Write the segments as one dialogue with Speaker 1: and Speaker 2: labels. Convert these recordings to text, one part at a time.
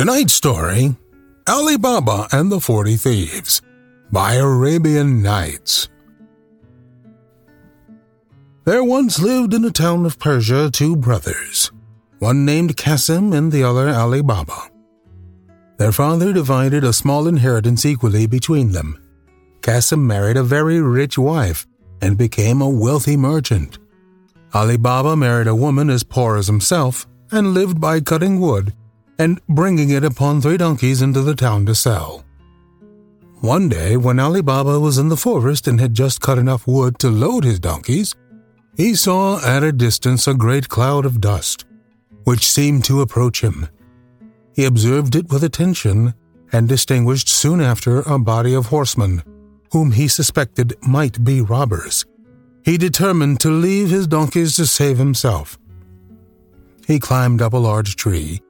Speaker 1: Tonight's story Ali Baba and the Forty Thieves by Arabian Nights. There once lived in a town of Persia two brothers, one named Qasim and the other Ali Baba. Their father divided a small inheritance equally between them. Qasim married a very rich wife and became a wealthy merchant. Ali Baba married a woman as poor as himself and lived by cutting wood and bringing it upon three donkeys into the town to sell. One day, when Ali Baba was in the forest and had just cut enough wood to load his donkeys, he saw at a distance a great cloud of dust, which seemed to approach him. He observed it with attention and distinguished soon after a body of horsemen, whom he suspected might be robbers. He determined to leave his donkeys to save himself. He climbed up a large tree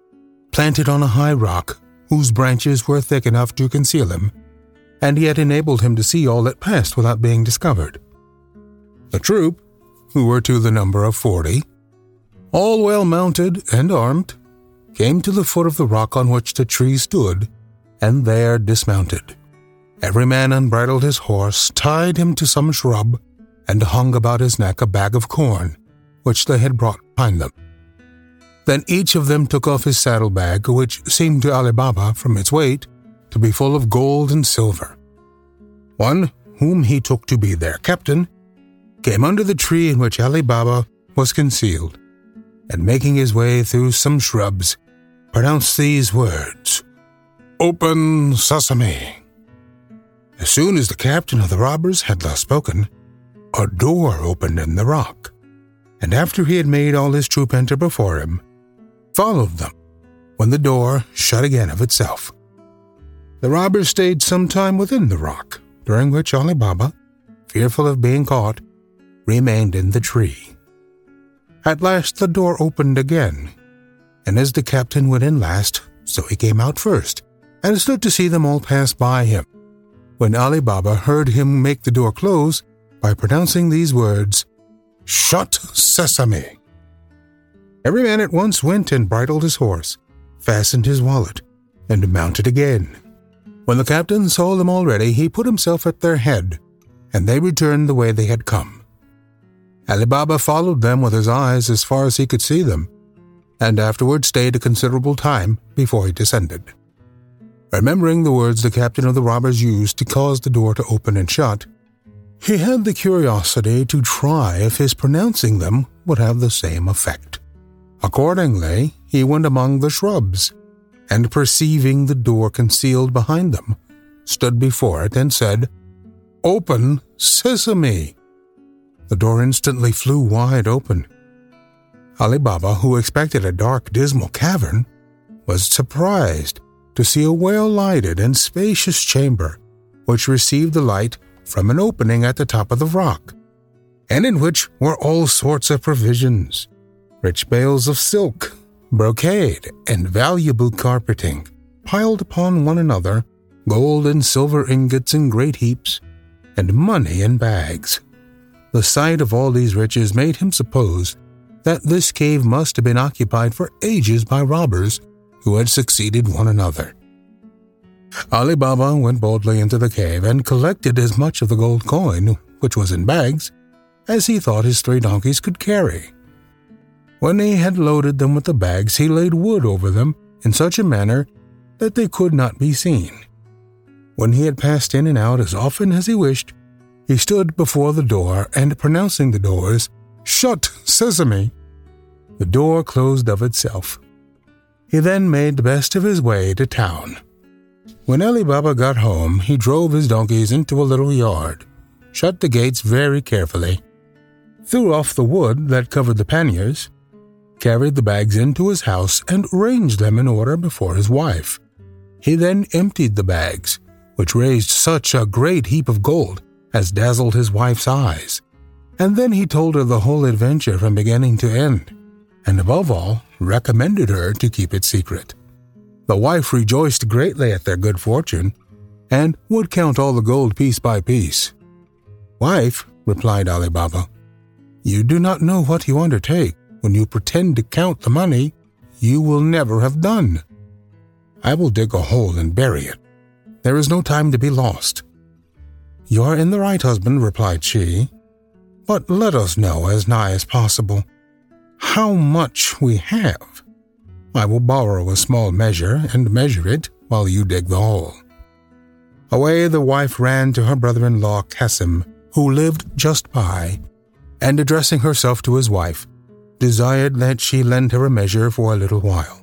Speaker 1: planted on a high rock whose branches were thick enough to conceal him, and yet enabled him to see all that passed without being discovered. The troop, who were to the number of forty, all well mounted and armed, came to the foot of the rock on which the tree stood, and there dismounted. Every man unbridled his horse, tied him to some shrub, and hung about his neck a bag of corn, which they had brought behind them. Then each of them took off his saddlebag, which seemed to Ali Baba, from its weight, to be full of gold and silver. One, whom he took to be their captain, came under the tree in which Ali Baba was concealed, and making his way through some shrubs, pronounced these words Open sesame. As soon as the captain of the robbers had thus spoken, a door opened in the rock, and after he had made all his troop enter before him, followed them when the door shut again of itself. The robbers stayed some time within the rock, during which Ali Baba, fearful of being caught, remained in the tree. At last the door opened again, and as the captain went in last, so he came out first, and stood to see them all pass by him. When Ali Baba heard him make the door close by pronouncing these words, Shut Sesame! Every man at once went and bridled his horse, fastened his wallet, and mounted again. When the captain saw them already, he put himself at their head, and they returned the way they had come. Ali Baba followed them with his eyes as far as he could see them, and afterward stayed a considerable time before he descended. Remembering the words the captain of the robbers used to cause the door to open and shut, he had the curiosity to try if his pronouncing them would have the same effect. Accordingly, he went among the shrubs, and perceiving the door concealed behind them, stood before it and said, Open, sesame! The door instantly flew wide open. Ali Baba, who expected a dark, dismal cavern, was surprised to see a well lighted and spacious chamber, which received the light from an opening at the top of the rock, and in which were all sorts of provisions rich bales of silk, brocade, and valuable carpeting, piled upon one another, gold and silver ingots in great heaps, and money in bags. The sight of all these riches made him suppose that this cave must have been occupied for ages by robbers who had succeeded one another. Ali Baba went boldly into the cave and collected as much of the gold coin, which was in bags, as he thought his three donkeys could carry. When he had loaded them with the bags, he laid wood over them in such a manner that they could not be seen. When he had passed in and out as often as he wished, he stood before the door and, pronouncing the doors, Shut, Sesame! The door closed of itself. He then made the best of his way to town. When Ali Baba got home, he drove his donkeys into a little yard, shut the gates very carefully, threw off the wood that covered the panniers, carried the bags into his house and ranged them in order before his wife. He then emptied the bags, which raised such a great heap of gold as dazzled his wife's eyes. And then he told her the whole adventure from beginning to end, and above all, recommended her to keep it secret. The wife rejoiced greatly at their good fortune, and would count all the gold piece by piece. Wife, replied Ali Baba, you do not know what you undertake when you pretend to count the money you will never have done. I will dig a hole and bury it. There is no time to be lost. You are in the right, husband, replied she. But let us know as nigh as possible how much we have. I will borrow a small measure and measure it while you dig the hole. Away the wife ran to her brother in law Cassim, who lived just by, and addressing herself to his wife, desired that she lend her a measure for a little while.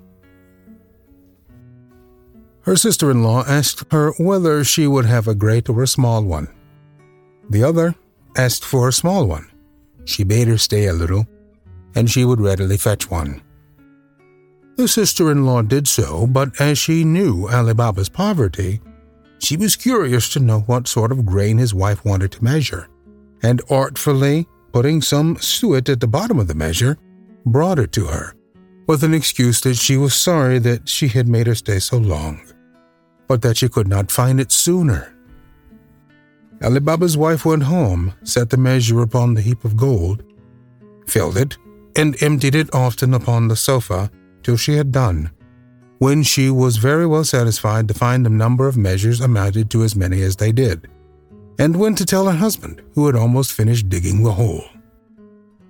Speaker 1: Her sister in law asked her whether she would have a great or a small one. The other asked for a small one. She bade her stay a little, and she would readily fetch one. The sister in law did so, but as she knew Ali Baba's poverty, she was curious to know what sort of grain his wife wanted to measure, and artfully putting some suet at the bottom of the measure, brought it to her, with an excuse that she was sorry that she had made her stay so long but that she could not find it sooner. Ali Baba's wife went home, set the measure upon the heap of gold, filled it, and emptied it often upon the sofa till she had done, when she was very well satisfied to find the number of measures amounted to as many as they did, and went to tell her husband, who had almost finished digging the hole.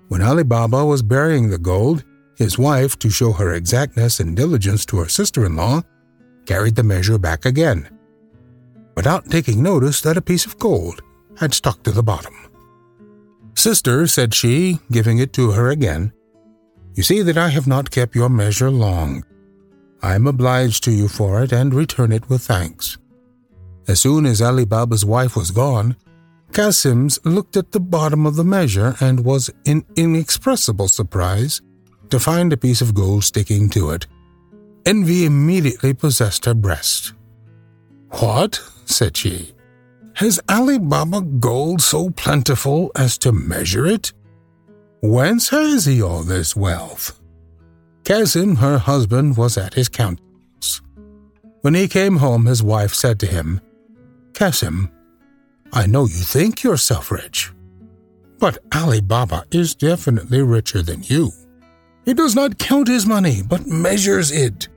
Speaker 1: When Ali Baba was burying the gold, his wife, to show her exactness and diligence to her sister in law, carried the measure back again, without taking notice that a piece of gold had stuck to the bottom. Sister, said she, giving it to her again, you see that I have not kept your measure long. I am obliged to you for it and return it with thanks. As soon as Ali Baba's wife was gone, Cassim's looked at the bottom of the measure and was in inexpressible surprise to find a piece of gold sticking to it Envy immediately possessed her breast. What? said she. Has Ali Baba gold so plentiful as to measure it? Whence has he all this wealth? Cassim, her husband, was at his countenance. When he came home, his wife said to him, Cassim, I know you think yourself rich, but Ali Baba is definitely richer than you. He does not count his money, but measures it.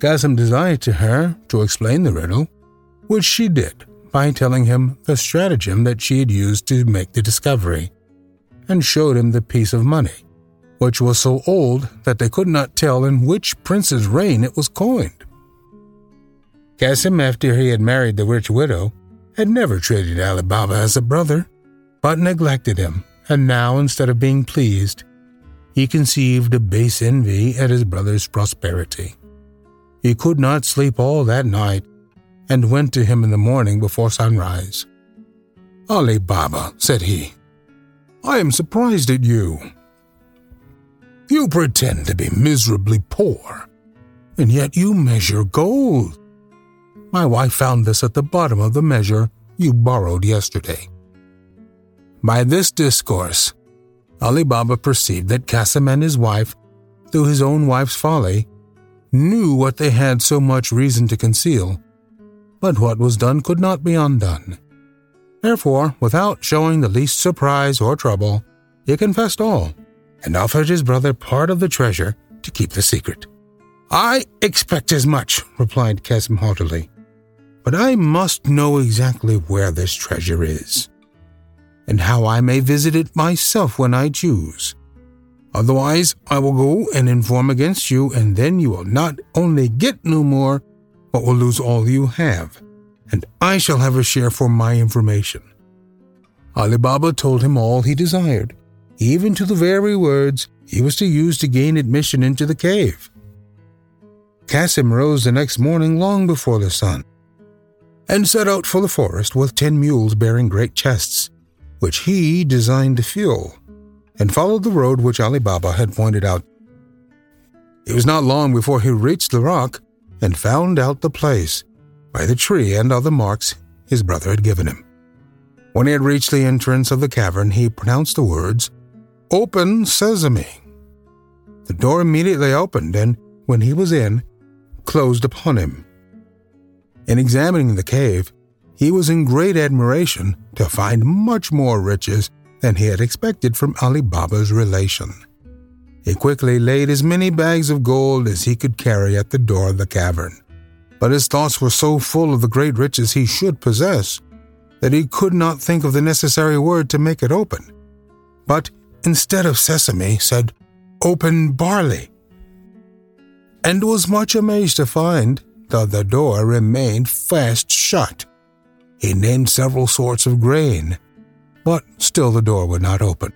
Speaker 1: Cassim desired to her to explain the riddle, which she did by telling him the stratagem that she had used to make the discovery, and showed him the piece of money, which was so old that they could not tell in which prince's reign it was coined. Cassim, after he had married the rich widow, had never treated Ali Baba as a brother, but neglected him, and now, instead of being pleased, he conceived a base envy at his brother's prosperity. He could not sleep all that night and went to him in the morning before sunrise. Ali Baba, said he, I am surprised at you. You pretend to be miserably poor, and yet you measure gold. My wife found this at the bottom of the measure you borrowed yesterday. By this discourse, Ali Baba perceived that Cassim and his wife, through his own wife's folly, knew what they had so much reason to conceal, but what was done could not be undone. Therefore, without showing the least surprise or trouble, he confessed all, and offered his brother part of the treasure to keep the secret. I expect as much, replied Cassim haughtily, but I must know exactly where this treasure is, and how I may visit it myself when I choose. Otherwise, I will go and inform against you, and then you will not only get no more, but will lose all you have, and I shall have a share for my information. Ali Baba told him all he desired, even to the very words he was to use to gain admission into the cave. Cassim rose the next morning long before the sun, and set out for the forest with ten mules bearing great chests, which he designed to fuel and followed the road which Ali Baba had pointed out It was not long before he reached the rock and found out the place by the tree and other marks his brother had given him. When he had reached the entrance of the cavern, he pronounced the words, Open Sesame. The door immediately opened, and when he was in, closed upon him. In examining the cave, he was in great admiration to find much more riches than he had expected from Ali Baba's relation. He quickly laid as many bags of gold as he could carry at the door of the cavern. But his thoughts were so full of the great riches he should possess that he could not think of the necessary word to make it open, but instead of sesame said, Open barley, and was much amazed to find that the door remained fast shut. He named several sorts of grain, but still the door would not open.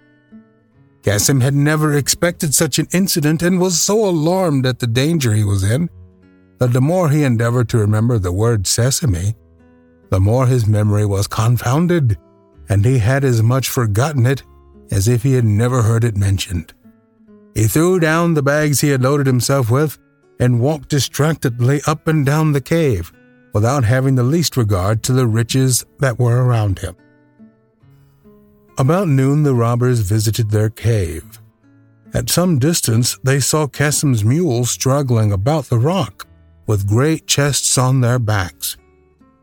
Speaker 1: Cassim had never expected such an incident and was so alarmed at the danger he was in that the more he endeavored to remember the word sesame, the more his memory was confounded, and he had as much forgotten it as if he had never heard it mentioned. He threw down the bags he had loaded himself with and walked distractedly up and down the cave without having the least regard to the riches that were around him. About noon, the robbers visited their cave. At some distance, they saw Cassim's mules struggling about the rock, with great chests on their backs.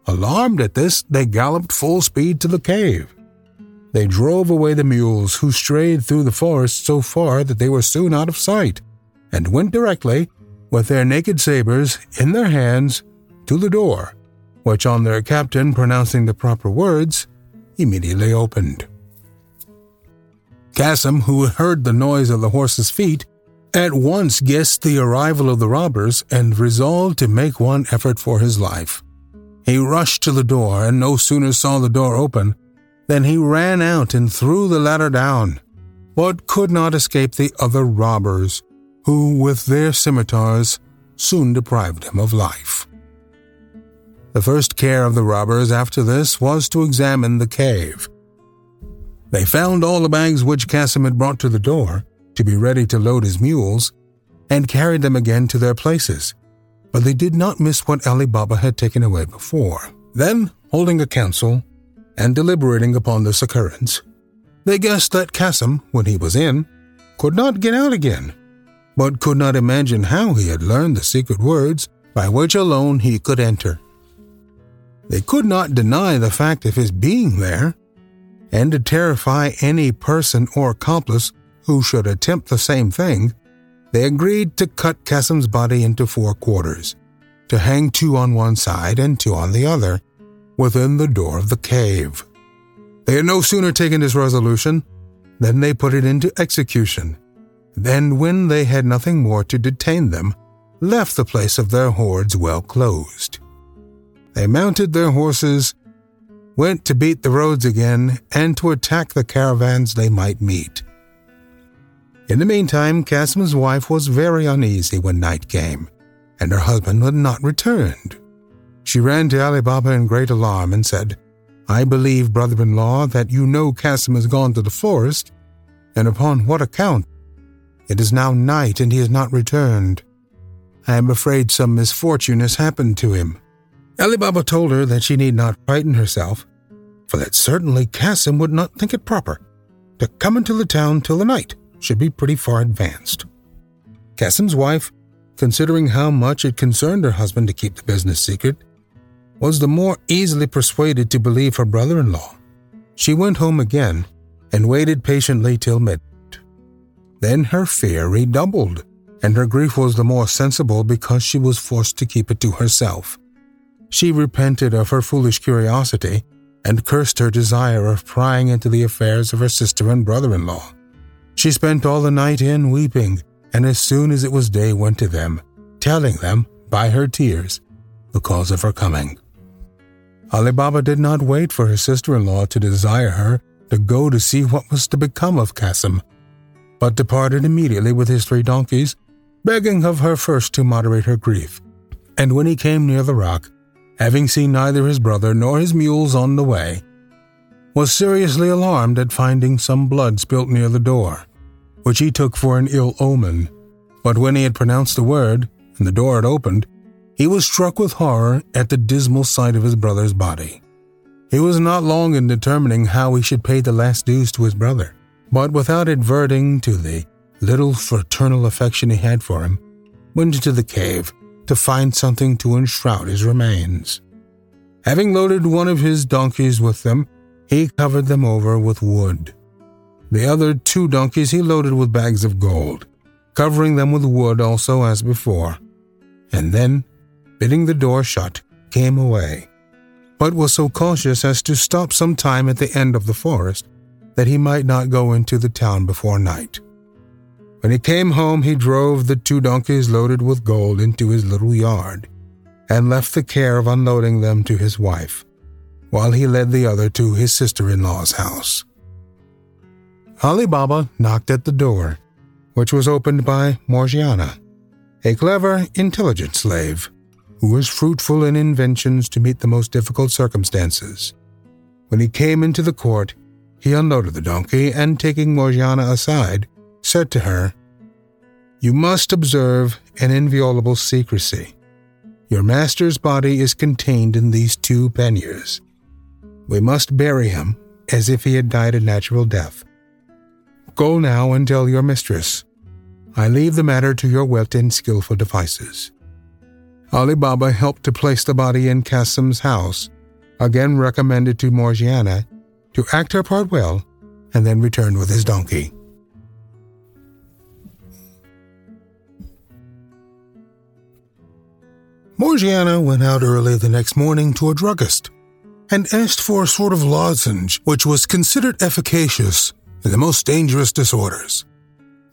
Speaker 1: Alarmed at this, they galloped full speed to the cave. They drove away the mules, who strayed through the forest so far that they were soon out of sight, and went directly, with their naked sabers in their hands, to the door, which, on their captain pronouncing the proper words, immediately opened. Cassim, who heard the noise of the horses' feet, at once guessed the arrival of the robbers and resolved to make one effort for his life. He rushed to the door and no sooner saw the door open than he ran out and threw the ladder down, but could not escape the other robbers, who, with their scimitars, soon deprived him of life. The first care of the robbers after this was to examine the cave. They found all the bags which Cassim had brought to the door to be ready to load his mules, and carried them again to their places but they did not miss what Ali Baba had taken away before. Then, holding a council and deliberating upon this occurrence, they guessed that Cassim, when he was in, could not get out again, but could not imagine how he had learned the secret words by which alone he could enter. They could not deny the fact of his being there, and to terrify any person or accomplice who should attempt the same thing, they agreed to cut Cassim's body into four quarters, to hang two on one side and two on the other, within the door of the cave. They had no sooner taken this resolution than they put it into execution. Then, when they had nothing more to detain them, left the place of their hoards well closed. They mounted their horses, went to beat the roads again, and to attack the caravans they might meet. In the meantime, Cassim's wife was very uneasy when night came, and her husband had not returned. She ran to Ali Baba in great alarm and said, I believe, brother in law, that you know Cassim has gone to the forest, and upon what account? It is now night and he has not returned. I am afraid some misfortune has happened to him. Ali Baba told her that she need not frighten herself, for that certainly Cassim would not think it proper to come into the town till the night should be pretty far advanced. Cassim's wife, considering how much it concerned her husband to keep the business secret, was the more easily persuaded to believe her brother in law. She went home again and waited patiently till midnight. Then her fear redoubled, and her grief was the more sensible because she was forced to keep it to herself. She repented of her foolish curiosity and cursed her desire of prying into the affairs of her sister and brother in law. She spent all the night in weeping, and as soon as it was day went to them, telling them, by her tears, the cause of her coming. Ali Baba did not wait for her sister in law to desire her to go to see what was to become of Cassim, but departed immediately with his three donkeys, begging of her first to moderate her grief. And when he came near the rock, having seen neither his brother nor his mules on the way, was seriously alarmed at finding some blood spilt near the door, which he took for an ill omen, But when he had pronounced the word, and the door had opened, he was struck with horror at the dismal sight of his brother's body. He was not long in determining how he should pay the last dues to his brother, but without adverting to the little fraternal affection he had for him, went into the cave to find something to enshroud his remains. Having loaded one of his donkeys with them, he covered them over with wood. The other two donkeys he loaded with bags of gold, covering them with wood also as before, and then, bidding the door shut, came away, but was so cautious as to stop some time at the end of the forest that he might not go into the town before night. When he came home, he drove the two donkeys loaded with gold into his little yard, and left the care of unloading them to his wife, while he led the other to his sister in law's house. Ali Baba knocked at the door, which was opened by Morgiana, a clever, intelligent slave who was fruitful in inventions to meet the most difficult circumstances. When he came into the court, he unloaded the donkey and, taking Morgiana aside, said to her, You must observe an inviolable secrecy. Your master's body is contained in these two panniers. We must bury him as if he had died a natural death. Go now and tell your mistress. I leave the matter to your wit and skilful devices. Ali Baba helped to place the body in Kasim's house, again recommended to Morgiana to act her part well, and then returned with his donkey. Morgiana went out early the next morning to a druggist and asked for a sort of lozenge which was considered efficacious in the most dangerous disorders.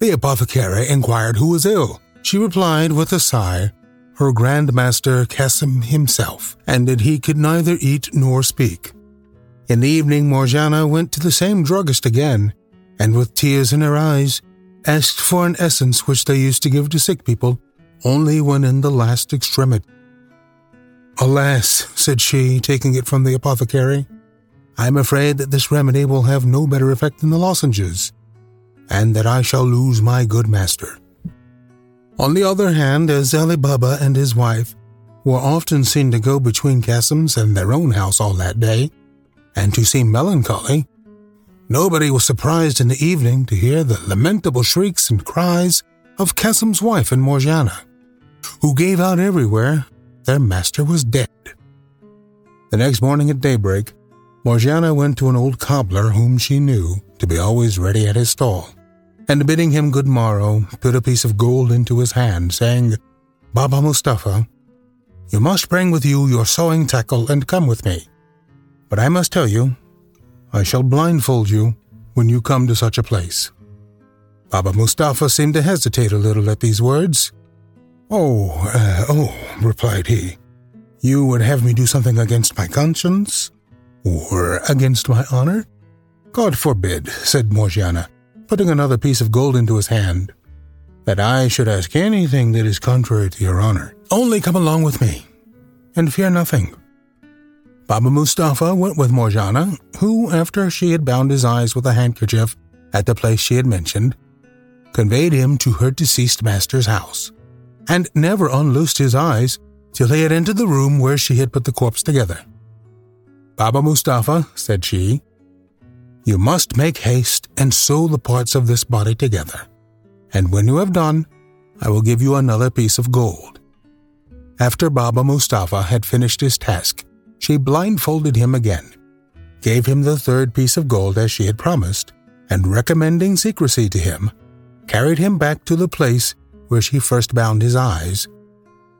Speaker 1: The apothecary inquired who was ill. She replied with a sigh, her grandmaster Kasim himself, and that he could neither eat nor speak. In the evening, Morgiana went to the same druggist again, and with tears in her eyes, asked for an essence which they used to give to sick people only when in the last extremity. Alas, said she, taking it from the apothecary, I am afraid that this remedy will have no better effect than the lozenges, and that I shall lose my good master. On the other hand, as Ali Baba and his wife were often seen to go between Kasim's and their own house all that day, and to seem melancholy, nobody was surprised in the evening to hear the lamentable shrieks and cries of Kasim's wife and Morgiana, who gave out everywhere their master was dead. The next morning at daybreak, Morgiana went to an old cobbler whom she knew to be always ready at his stall, and bidding him good morrow, put a piece of gold into his hand, saying, Baba Mustapha, you must bring with you your sewing tackle and come with me. But I must tell you, I shall blindfold you when you come to such a place. Baba Mustapha seemed to hesitate a little at these words. Oh, uh, oh, replied he, you would have me do something against my conscience? Or against my honor? God forbid, said Morgiana, putting another piece of gold into his hand, that I should ask anything that is contrary to your honor. Only come along with me, and fear nothing. Baba Mustapha went with Morgiana, who, after she had bound his eyes with a handkerchief at the place she had mentioned, conveyed him to her deceased master's house, and never unloosed his eyes till they had entered the room where she had put the corpse together. Baba Mustapha, said she, you must make haste and sew the parts of this body together, and when you have done, I will give you another piece of gold. After Baba Mustapha had finished his task, she blindfolded him again, gave him the third piece of gold as she had promised, and recommending secrecy to him, carried him back to the place where she first bound his eyes,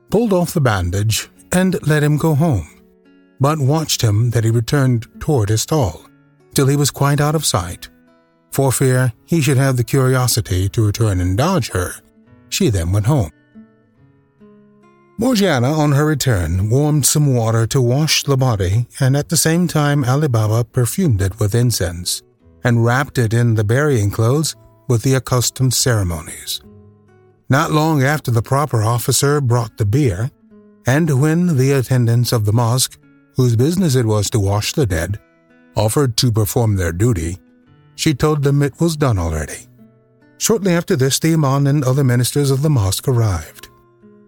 Speaker 1: pulled off the bandage, and let him go home but watched him that he returned toward his stall, till he was quite out of sight. For fear he should have the curiosity to return and dodge her, she then went home. Morgiana, on her return, warmed some water to wash the body, and at the same time Ali Baba perfumed it with incense, and wrapped it in the burying clothes with the accustomed ceremonies. Not long after the proper officer brought the bier, and when the attendants of the mosque whose business it was to wash the dead, offered to perform their duty, she told them it was done already. Shortly after this, the Imam and other ministers of the mosque arrived.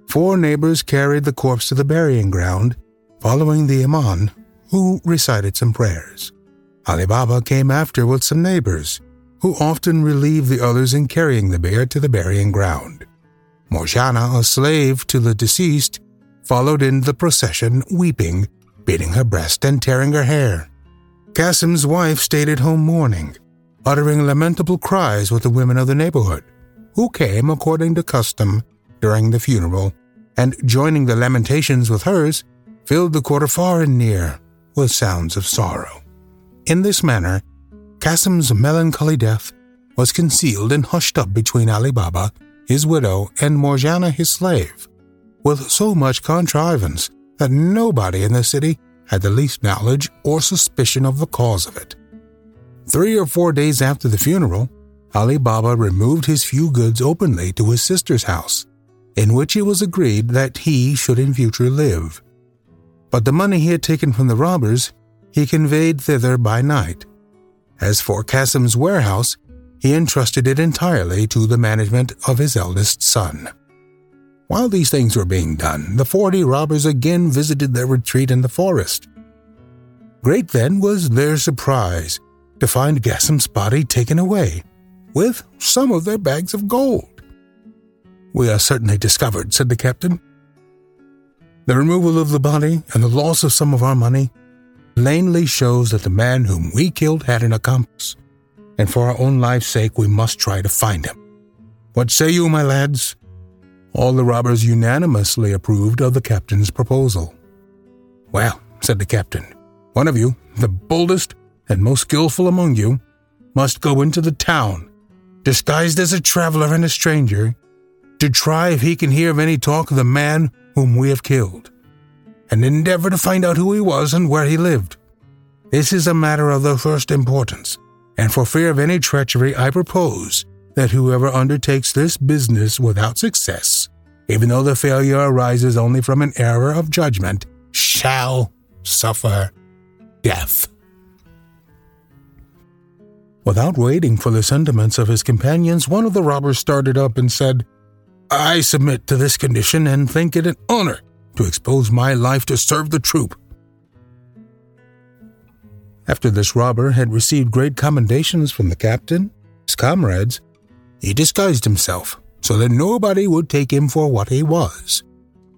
Speaker 1: Four neighbors carried the corpse to the burying ground, following the Imam, who recited some prayers. Ali Baba came after with some neighbors, who often relieved the others in carrying the bier to the burying ground. Morgiana, a slave to the deceased, followed in the procession, weeping, beating her breast, and tearing her hair. Qasim's wife stayed at home mourning, uttering lamentable cries with the women of the neighborhood, who came, according to custom, during the funeral, and joining the lamentations with hers, filled the quarter far and near with sounds of sorrow. In this manner, Qasim's melancholy death was concealed and hushed up between Ali Baba, his widow, and Morgiana, his slave, with so much contrivance that nobody in the city had the least knowledge or suspicion of the cause of it. Three or four days after the funeral, Ali Baba removed his few goods openly to his sister's house, in which it was agreed that he should in future live. But the money he had taken from the robbers he conveyed thither by night. As for Qasim's warehouse, he entrusted it entirely to the management of his eldest son. While these things were being done, the forty robbers again visited their retreat in the forest. Great then was their surprise to find Qasim's body taken away, with some of their bags of gold. We are certainly discovered, said the captain. The removal of the body and the loss of some of our money plainly shows that the man whom we killed had an accomplice, and for our own life's sake we must try to find him. What say you, my lads? All the robbers unanimously approved of the captain's proposal. Well, said the captain, one of you, the boldest and most skilful among you, must go into the town, disguised as a traveler and a stranger, to try if he can hear of any talk of the man whom we have killed, and endeavor to find out who he was and where he lived. This is a matter of the first importance, and for fear of any treachery, I propose that whoever undertakes this business without success, even though the failure arises only from an error of judgment, shall suffer death. Without waiting for the sentiments of his companions, one of the robbers started up and said, I submit to this condition and think it an honor to expose my life to serve the troop. After this robber had received great commendations from the captain, his comrades, he disguised himself so that nobody would take him for what he was.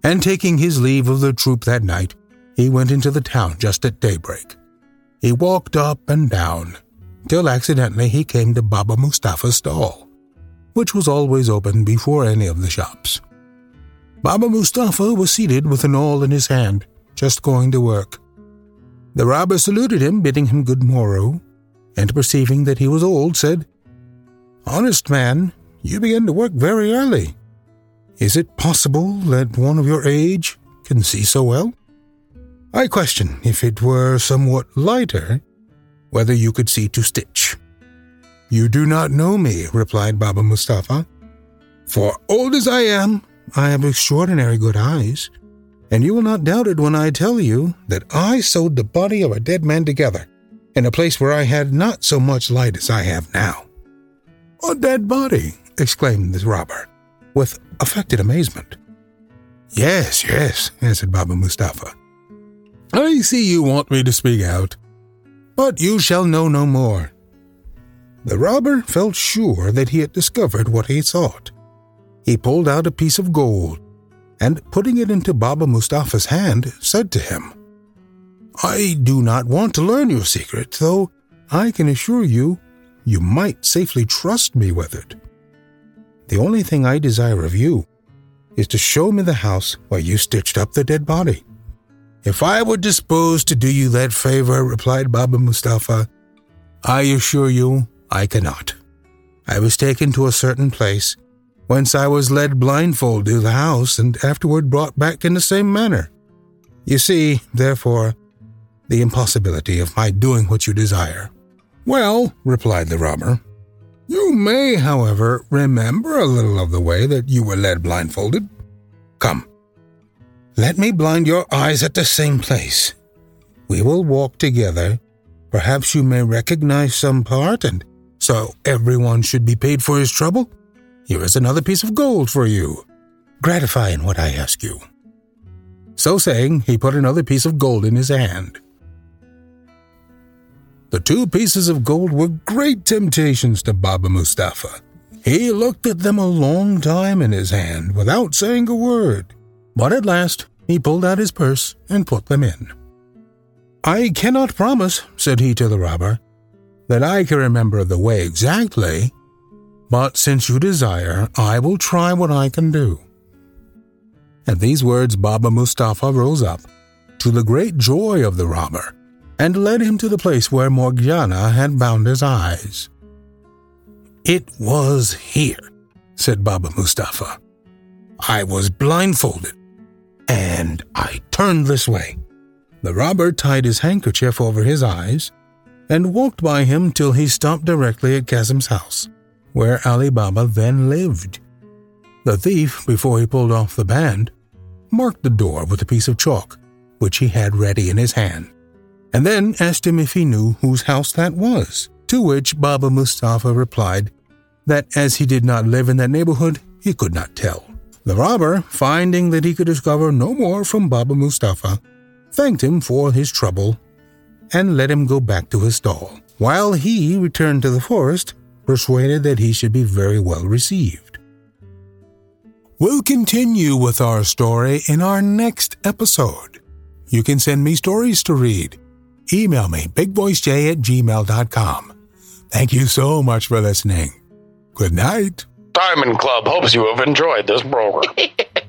Speaker 1: And taking his leave of the troop that night, he went into the town just at daybreak. He walked up and down, till accidentally he came to Baba Mustafa's stall, which was always open before any of the shops. Baba Mustafa was seated with an awl in his hand, just going to work. The robber saluted him, bidding him good morrow, and perceiving that he was old, said, Honest man, you begin to work very early. Is it possible that one of your age can see so well? I question if it were somewhat lighter, whether you could see to stitch. You do not know me, replied Baba Mustafa. For old as I am, I have extraordinary good eyes, and you will not doubt it when I tell you that I sewed the body of a dead man together in a place where I had not so much light as I have now. A dead body, exclaimed the robber, with affected amazement. Yes, yes, answered Baba Mustafa. I see you want me to speak out, but you shall know no more. The robber felt sure that he had discovered what he sought. He pulled out a piece of gold and, putting it into Baba Mustafa's hand, said to him, I do not want to learn your secret, though I can assure you you might safely trust me with it. The only thing I desire of you is to show me the house where you stitched up the dead body. If I were disposed to do you that favor, replied Baba Mustafa, I assure you I cannot. I was taken to a certain place, whence I was led blindfold to the house and afterward brought back in the same manner. You see, therefore, the impossibility of my doing what you desire. Well, replied the robber, you may, however, remember a little of the way that you were led blindfolded. Come, let me blind your eyes at the same place. We will walk together. Perhaps you may recognize some part, and so everyone should be paid for his trouble? Here is another piece of gold for you. Gratify in what I ask you. So saying, he put another piece of gold in his hand. The two pieces of gold were great temptations to Baba Mustapha. He looked at them a long time in his hand without saying a word, but at last he pulled out his purse and put them in. I cannot promise, said he to the robber, that I can remember the way exactly, but since you desire, I will try what I can do. At these words, Baba Mustapha rose up, to the great joy of the robber, and led him to the place where Morgiana had bound his eyes. It was here, said Baba Mustapha. I was blindfolded, and I turned this way. The robber tied his handkerchief over his eyes and walked by him till he stopped directly at Kazim's house, where Ali Baba then lived. The thief, before he pulled off the band, marked the door with a piece of chalk, which he had ready in his hand, and then asked him if he knew whose house that was, to which Baba Mustapha replied that as he did not live in that neighborhood, he could not tell. The robber, finding that he could discover no more from Baba Mustapha, thanked him for his trouble and let him go back to his stall, while he returned to the forest, persuaded that he should be very well received. We'll continue with our story in our next episode. You can send me stories to read. Email me, bigvoicej at gmail.com. Thank you so much for listening. Good night.
Speaker 2: Diamond Club hopes you have enjoyed this program.